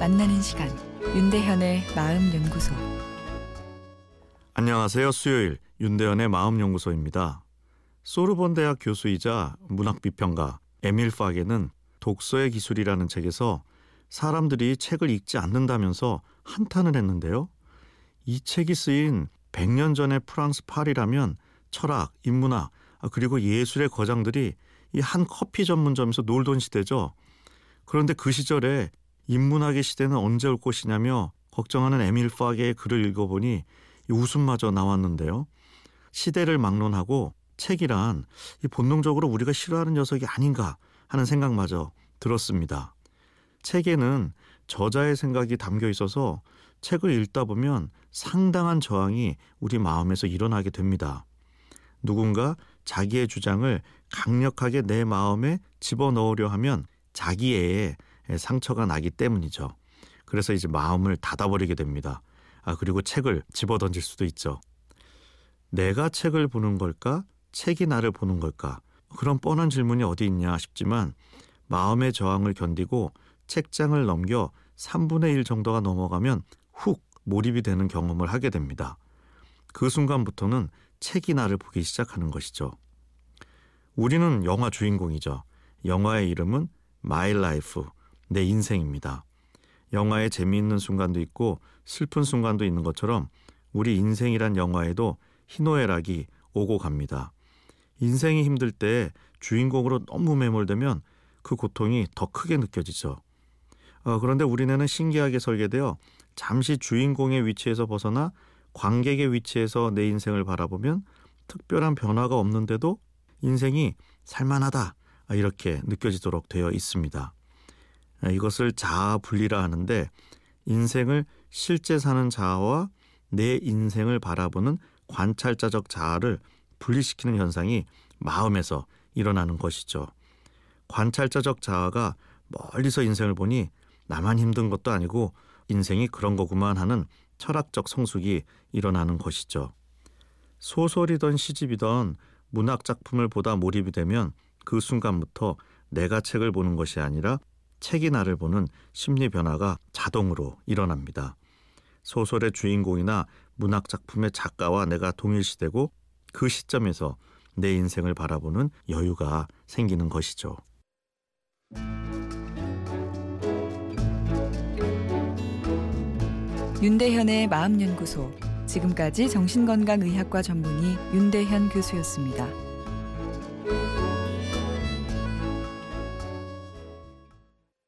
만나는 시간 윤대현의 마음 연구소 안녕하세요. 수요일 윤대현의 마음 연구소입니다. 소르본 대학 교수이자 문학 비평가 에밀 파게는 독서의 기술이라는 책에서 사람들이 책을 읽지 않는다면서 한탄을 했는데요. 이 책이 쓰인 100년 전의 프랑스 파리라면 철학, 인문학, 그리고 예술의 거장들이 이 한 커피 전문점에서 놀던 시대죠. 그런데 그 시절에 인문학의 시대는 언제 올 것이냐며 걱정하는 에밀 파게의 글을 읽어보니 웃음마저 나왔는데요. 시대를 막론하고 책이란 이 본능적으로 우리가 싫어하는 녀석이 아닌가 하는 생각마저 들었습니다. 책에는 저자의 생각이 담겨 있어서 책을 읽다 보면 상당한 저항이 우리 마음에서 일어나게 됩니다. 누군가 자기의 주장을 강력하게 내 마음에 집어넣으려 하면 자기의 상처가 나기 때문이죠. 그래서 이제 마음을 닫아버리게 됩니다. 아, 그리고 책을 집어 던질 수도 있죠. 내가 책을 보는 걸까? 책이 나를 보는 걸까? 그런 뻔한 질문이 어디 있냐 싶지만 마음의 저항을 견디고 책장을 넘겨 3분의 1 정도가 넘어가면 훅 몰입이 되는 경험을 하게 됩니다. 그 순간부터는 책이 나를 보기 시작하는 것이죠. 우리는 영화 주인공이죠. 영화의 이름은 my life, 내 인생입니다. 영화에 재미있는 순간도 있고 슬픈 순간도 있는 것처럼 우리 인생이란 영화에도 희노애락이 오고 갑니다. 인생이 힘들 때 주인공으로 너무 매몰되면 그 고통이 더 크게 느껴지죠. 어, 그런데 우리는 신기하게 설계되어 잠시 주인공의 위치에서 벗어나 관객의 위치에서 내 인생을 바라보면 특별한 변화가 없는데도 인생이 살만하다 이렇게 느껴지도록 되어 있습니다. 이것을 자아 분리라 하는데 인생을 실제 사는 자아와 내 인생을 바라보는 관찰자적 자아를 분리시키는 현상이 마음에서 일어나는 것이죠. 관찰자적 자아가 멀리서 인생을 보니 나만 힘든 것도 아니고 인생이 그런 거구만 하는 철학적 성숙이 일어나는 것이죠. 소설이던 시집이던 문학 작품을 보다 몰입이 되면 그 순간부터 내가 책을 보는 것이 아니라 책이 나를 보는 심리 변화가 자동으로 일어납니다. 소설의 주인공이나 문학 작품의 작가와 내가 동일시되고 그 시점에서 내 인생을 바라보는 여유가 생기는 것이죠. 윤대현의 마음연구소 지금까지 정신건강의학과 전문의 윤대현 교수였습니다.